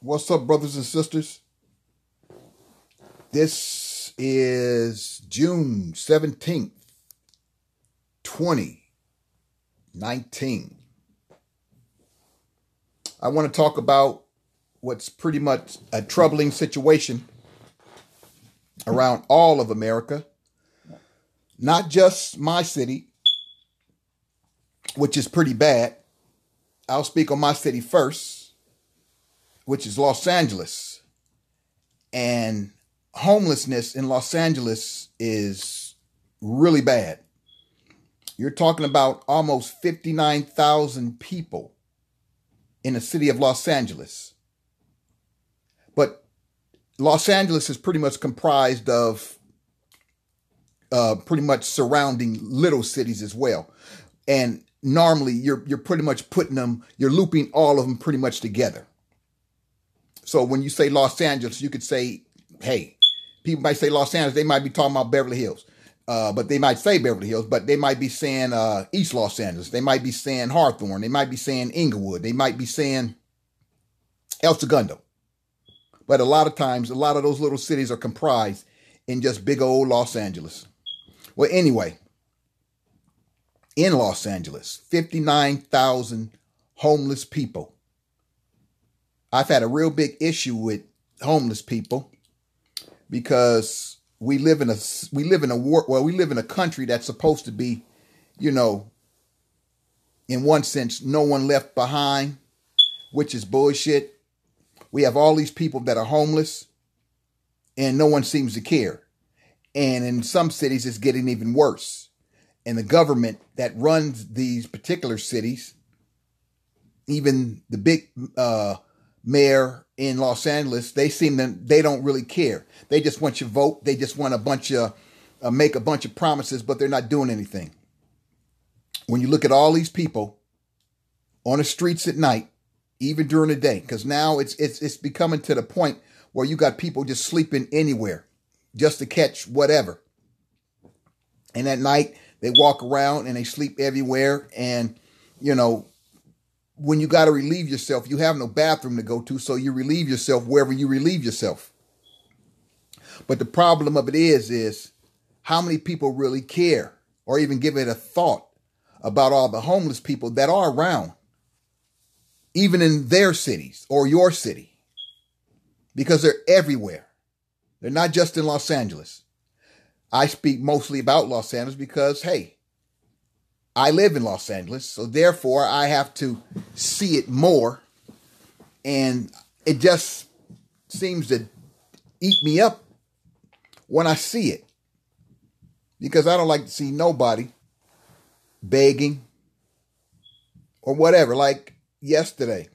What's up, brothers and sisters? This is June 17th, 2019. I want to talk about what's pretty much a troubling situation around all of America, not just my city, which is pretty bad. I'll speak on my city first, which is Los Angeles. And homelessness in Los Angeles is really bad. You're talking about almost 59,000 people in the city of Los Angeles. But Los Angeles is pretty much comprised of uh, pretty much surrounding little cities as well. And normally you're you're pretty much putting them, you're looping all of them pretty much together. So when you say Los Angeles, you could say, hey, people might say Los Angeles, they might be talking about Beverly Hills. Uh, but they might say Beverly Hills, but they might be saying uh, East Los Angeles. They might be saying Hawthorne. They might be saying Inglewood. They might be saying El Segundo. But a lot of times, a lot of those little cities are comprised in just big old Los Angeles. Well, anyway, in Los Angeles, 59,000 homeless people. I've had a real big issue with homeless people because we live in a we live in a war well we live in a country that's supposed to be you know in one sense no one left behind which is bullshit. We have all these people that are homeless and no one seems to care. And in some cities it's getting even worse. And the government that runs these particular cities even the big uh, mayor in Los Angeles, they seem to they don't really care. They just want your vote. They just want a bunch of uh, make a bunch of promises, but they're not doing anything. When you look at all these people on the streets at night, even during the day, because now it's it's it's becoming to the point where you got people just sleeping anywhere, just to catch whatever. And at night they walk around and they sleep everywhere, and you know when you got to relieve yourself, you have no bathroom to go to, so you relieve yourself wherever you relieve yourself. But the problem of it is, is how many people really care or even give it a thought about all the homeless people that are around, even in their cities or your city, because they're everywhere. They're not just in Los Angeles. I speak mostly about Los Angeles because, hey, I live in Los Angeles, so therefore I have to see it more. And it just seems to eat me up when I see it. Because I don't like to see nobody begging or whatever. Like yesterday,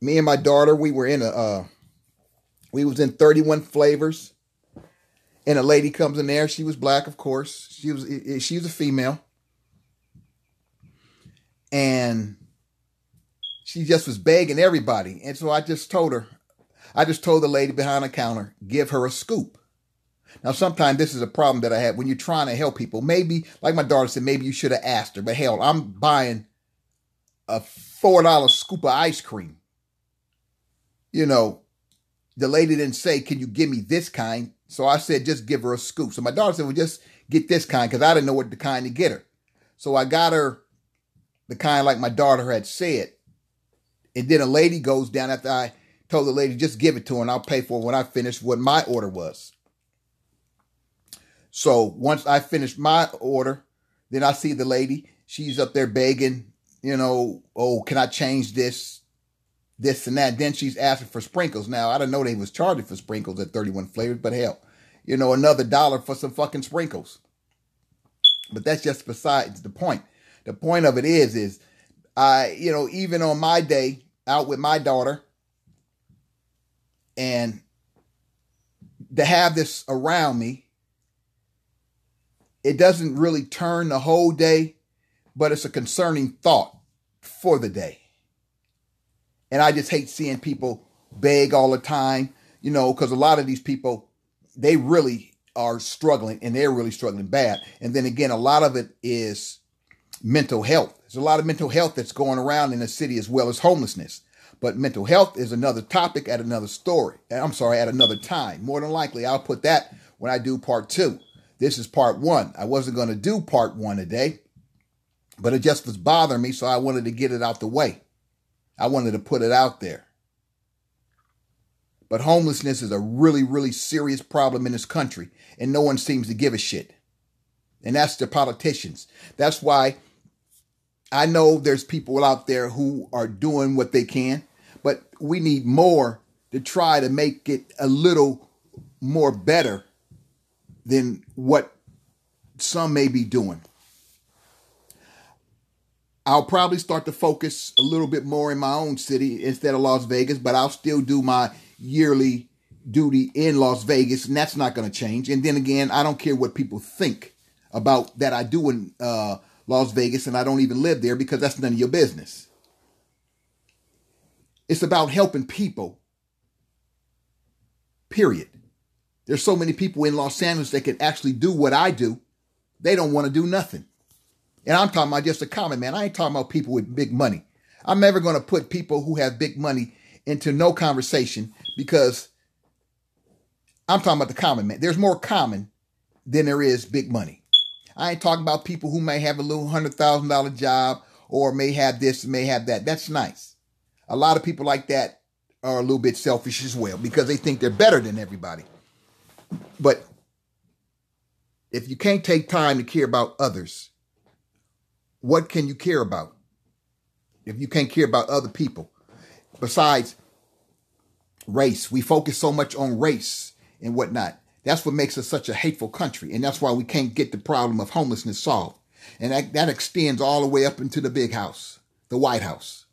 me and my daughter, we were in a uh we was in 31 flavors. And a lady comes in there. She was black, of course. She was she was a female and she just was begging everybody. And so I just told her, I just told the lady behind the counter, give her a scoop. Now, sometimes this is a problem that I have when you're trying to help people. Maybe, like my daughter said, maybe you should have asked her. But hell, I'm buying a four dollar scoop of ice cream. You know, the lady didn't say, "Can you give me this kind?" So I said, "Just give her a scoop." So my daughter said, "Well, just get this kind," because I didn't know what the kind to get her. So I got her the kind like my daughter had said. And then a lady goes down after I told the lady, just give it to her and I'll pay for it when I finish what my order was. So once I finished my order, then I see the lady. She's up there begging, you know, oh, can I change this, this and that? Then she's asking for sprinkles. Now, I didn't know they was charging for sprinkles at 31 flavors, but hell, you know, another dollar for some fucking sprinkles. But that's just besides the point the point of it is, is I, you know, even on my day out with my daughter and to have this around me, it doesn't really turn the whole day, but it's a concerning thought for the day. And I just hate seeing people beg all the time, you know, because a lot of these people, they really are struggling and they're really struggling bad. And then again, a lot of it is mental health. There's a lot of mental health that's going around in the city as well as homelessness. But mental health is another topic at another story. Eh, I'm sorry, at another time. More than likely, I'll put that when I do part two. This is part one. I wasn't going to do part one today, but it just was bothering me, so I wanted to get it out the way. I wanted to put it out there. But homelessness is a really, really serious problem in this country, and no one seems to give a shit. And that's the politicians. That's why I know there's people out there who are doing what they can, but we need more to try to make it a little more better than what some may be doing. I'll probably start to focus a little bit more in my own city instead of Las Vegas, but I'll still do my yearly duty in Las Vegas, and that's not going to change. And then again, I don't care what people think about that I do in uh, Las Vegas, and I don't even live there because that's none of your business. It's about helping people. Period. There's so many people in Los Angeles that can actually do what I do. They don't want to do nothing. And I'm talking about just a common man. I ain't talking about people with big money. I'm never going to put people who have big money into no conversation because I'm talking about the common man. There's more common than there is big money. I ain't talking about people who may have a little hundred thousand dollar job or may have this, may have that. That's nice. A lot of people like that are a little bit selfish as well because they think they're better than everybody. But if you can't take time to care about others, what can you care about? If you can't care about other people, besides race, we focus so much on race and whatnot. That's what makes us such a hateful country. And that's why we can't get the problem of homelessness solved. And that, that extends all the way up into the big house, the White House.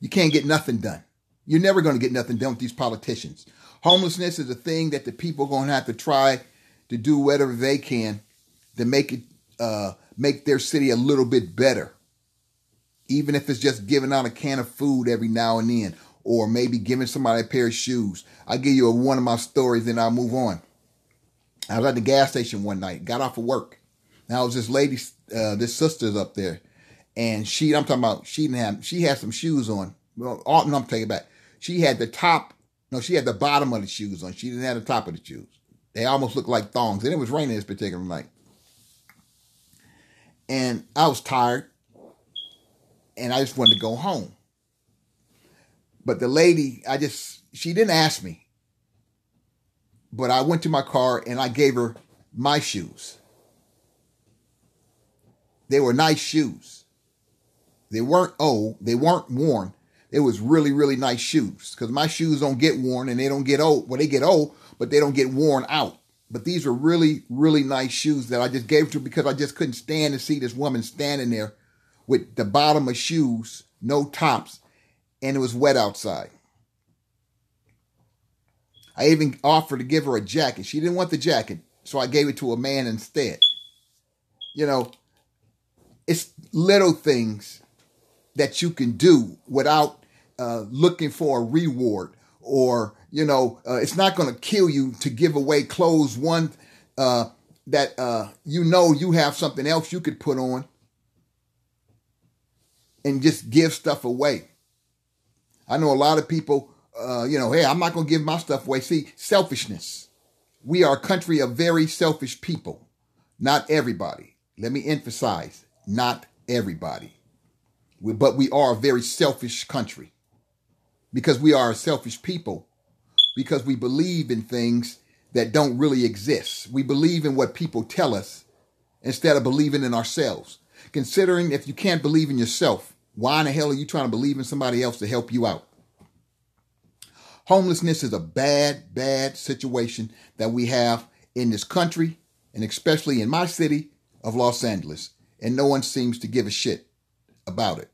You can't get nothing done. You're never going to get nothing done with these politicians. Homelessness is a thing that the people are going to have to try to do whatever they can to make it uh, make their city a little bit better. Even if it's just giving out a can of food every now and then, or maybe giving somebody a pair of shoes. I'll give you a, one of my stories, and I'll move on. I was at the gas station one night, got off of work. Now, it was this lady, uh, this sister's up there, and she, I'm talking about, she didn't have, she had some shoes on. Well, no, I'm taking back. She had the top, no, she had the bottom of the shoes on. She didn't have the top of the shoes. They almost looked like thongs, and it was raining this particular night. And I was tired, and I just wanted to go home. But the lady, I just, she didn't ask me but I went to my car and I gave her my shoes. They were nice shoes. They weren't old. They weren't worn. It was really, really nice shoes because my shoes don't get worn and they don't get old. Well, they get old, but they don't get worn out. But these were really, really nice shoes that I just gave to because I just couldn't stand to see this woman standing there with the bottom of shoes, no tops, and it was wet outside. I even offered to give her a jacket. She didn't want the jacket, so I gave it to a man instead. You know, it's little things that you can do without uh, looking for a reward or you know uh, it's not going to kill you to give away clothes one uh, that uh, you know you have something else you could put on and just give stuff away i know a lot of people uh, you know, hey, I'm not going to give my stuff away. See, selfishness. We are a country of very selfish people. Not everybody. Let me emphasize, not everybody. We, but we are a very selfish country because we are a selfish people because we believe in things that don't really exist. We believe in what people tell us instead of believing in ourselves. Considering if you can't believe in yourself, why in the hell are you trying to believe in somebody else to help you out? Homelessness is a bad, bad situation that we have in this country and especially in my city of Los Angeles. And no one seems to give a shit about it.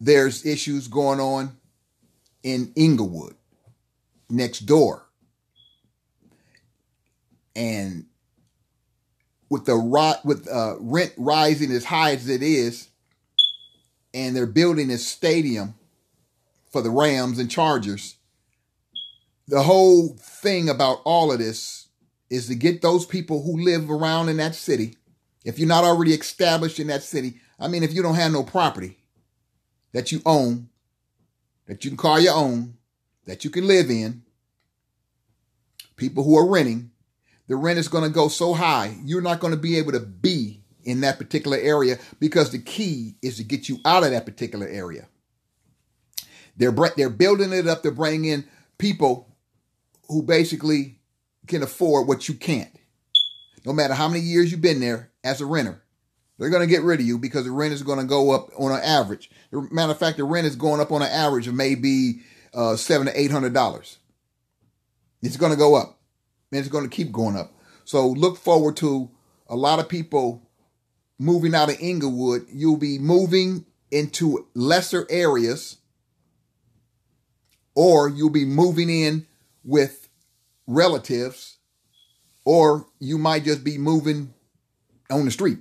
There's issues going on in Inglewood next door. And with the rot with uh, rent rising as high as it is, and they're building a stadium for the Rams and Chargers. The whole thing about all of this is to get those people who live around in that city, if you're not already established in that city, I mean, if you don't have no property that you own, that you can call your own, that you can live in, people who are renting, the rent is going to go so high, you're not going to be able to be in that particular area because the key is to get you out of that particular area. They're they're building it up to bring in people who basically can afford what you can't. No matter how many years you've been there as a renter, they're going to get rid of you because the rent is going to go up on an average. Matter of fact, the rent is going up on an average of maybe uh, seven to eight hundred dollars. It's going to go up, and it's going to keep going up. So look forward to a lot of people moving out of Inglewood. You'll be moving into lesser areas, or you'll be moving in with relatives, or you might just be moving on the street.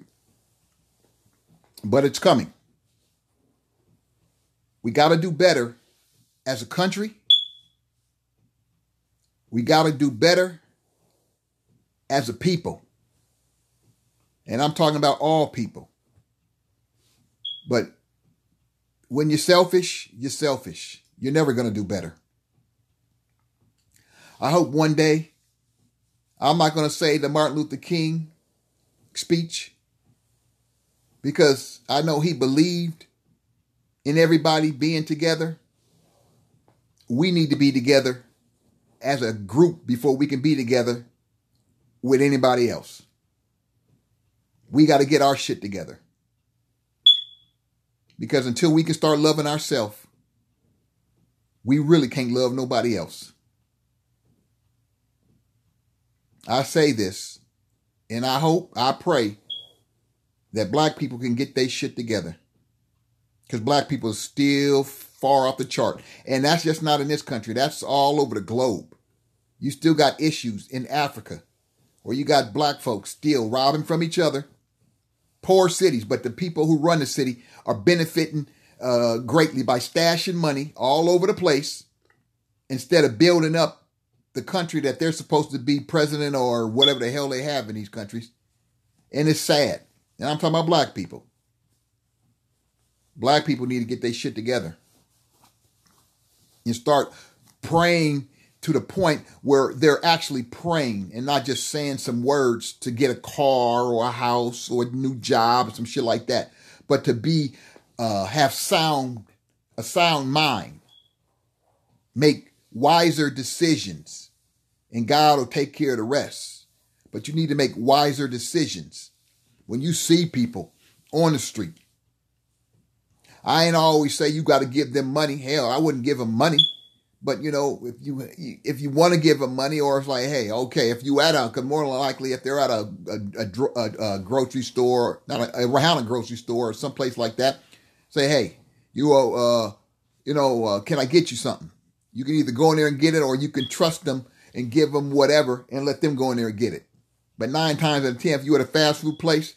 But it's coming. We got to do better as a country. We got to do better as a people. And I'm talking about all people. But when you're selfish, you're selfish. You're never going to do better. I hope one day, I'm not going to say the Martin Luther King speech because I know he believed in everybody being together. We need to be together as a group before we can be together with anybody else. We got to get our shit together. Because until we can start loving ourselves, we really can't love nobody else. I say this, and I hope, I pray that black people can get their shit together. Because black people are still far off the chart. And that's just not in this country, that's all over the globe. You still got issues in Africa where you got black folks still robbing from each other. Poor cities, but the people who run the city are benefiting uh, greatly by stashing money all over the place instead of building up the country that they're supposed to be president or whatever the hell they have in these countries. And it's sad. And I'm talking about black people. Black people need to get their shit together and start praying to the point where they're actually praying and not just saying some words to get a car or a house or a new job or some shit like that, but to be uh, have sound a sound mind, make wiser decisions, and God will take care of the rest. But you need to make wiser decisions. When you see people on the street, I ain't always say you got to give them money. Hell, I wouldn't give them money. But you know, if you if you want to give them money, or it's like, hey, okay, if you at a, cause more likely if they're at a a, a, a grocery store, not a, around a grocery store or someplace like that, say, hey, you uh, you know, uh, can I get you something? You can either go in there and get it, or you can trust them and give them whatever and let them go in there and get it. But nine times out of ten, if you're at a fast food place,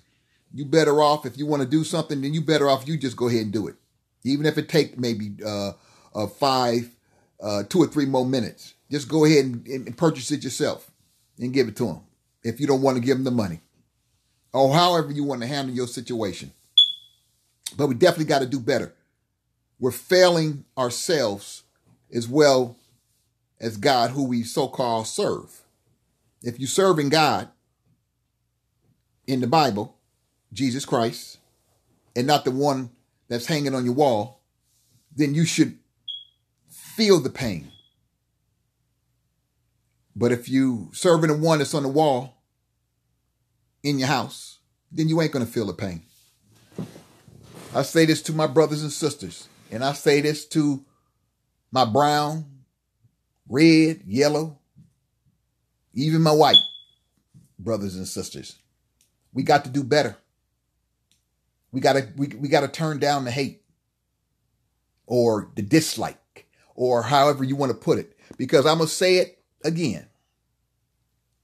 you better off if you want to do something, then you better off you just go ahead and do it, even if it take maybe uh, uh five, uh, two or three more minutes. Just go ahead and, and purchase it yourself and give it to them if you don't want to give them the money or however you want to handle your situation. But we definitely got to do better. We're failing ourselves as well as God, who we so called serve. If you're serving God in the Bible, Jesus Christ, and not the one that's hanging on your wall, then you should feel the pain. But if you serving the one that's on the wall in your house, then you ain't gonna feel the pain. I say this to my brothers and sisters, and I say this to my brown, red, yellow, even my white brothers and sisters. We got to do better. We gotta we, we gotta turn down the hate or the dislike or however you want to put it. Because I'm gonna say it again.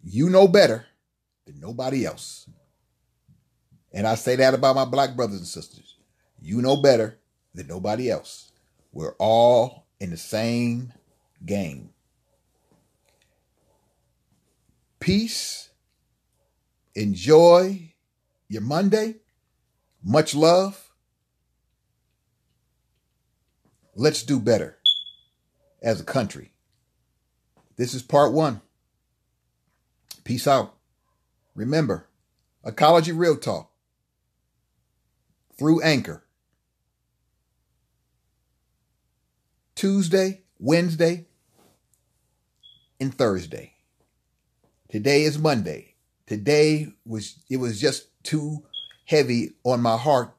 You know better than nobody else. And I say that about my black brothers and sisters. You know better than nobody else. We're all in the same game. Peace. Enjoy your Monday. Much love. Let's do better. as a country. This is part one. Peace out. Remember, Ecology Real Talk through Anchor. Tuesday, Wednesday, and Thursday. Today is Monday. Today was it was just too heavy on my heart.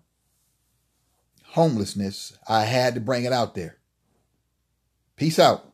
Homelessness. I had to bring it out there. Peace out.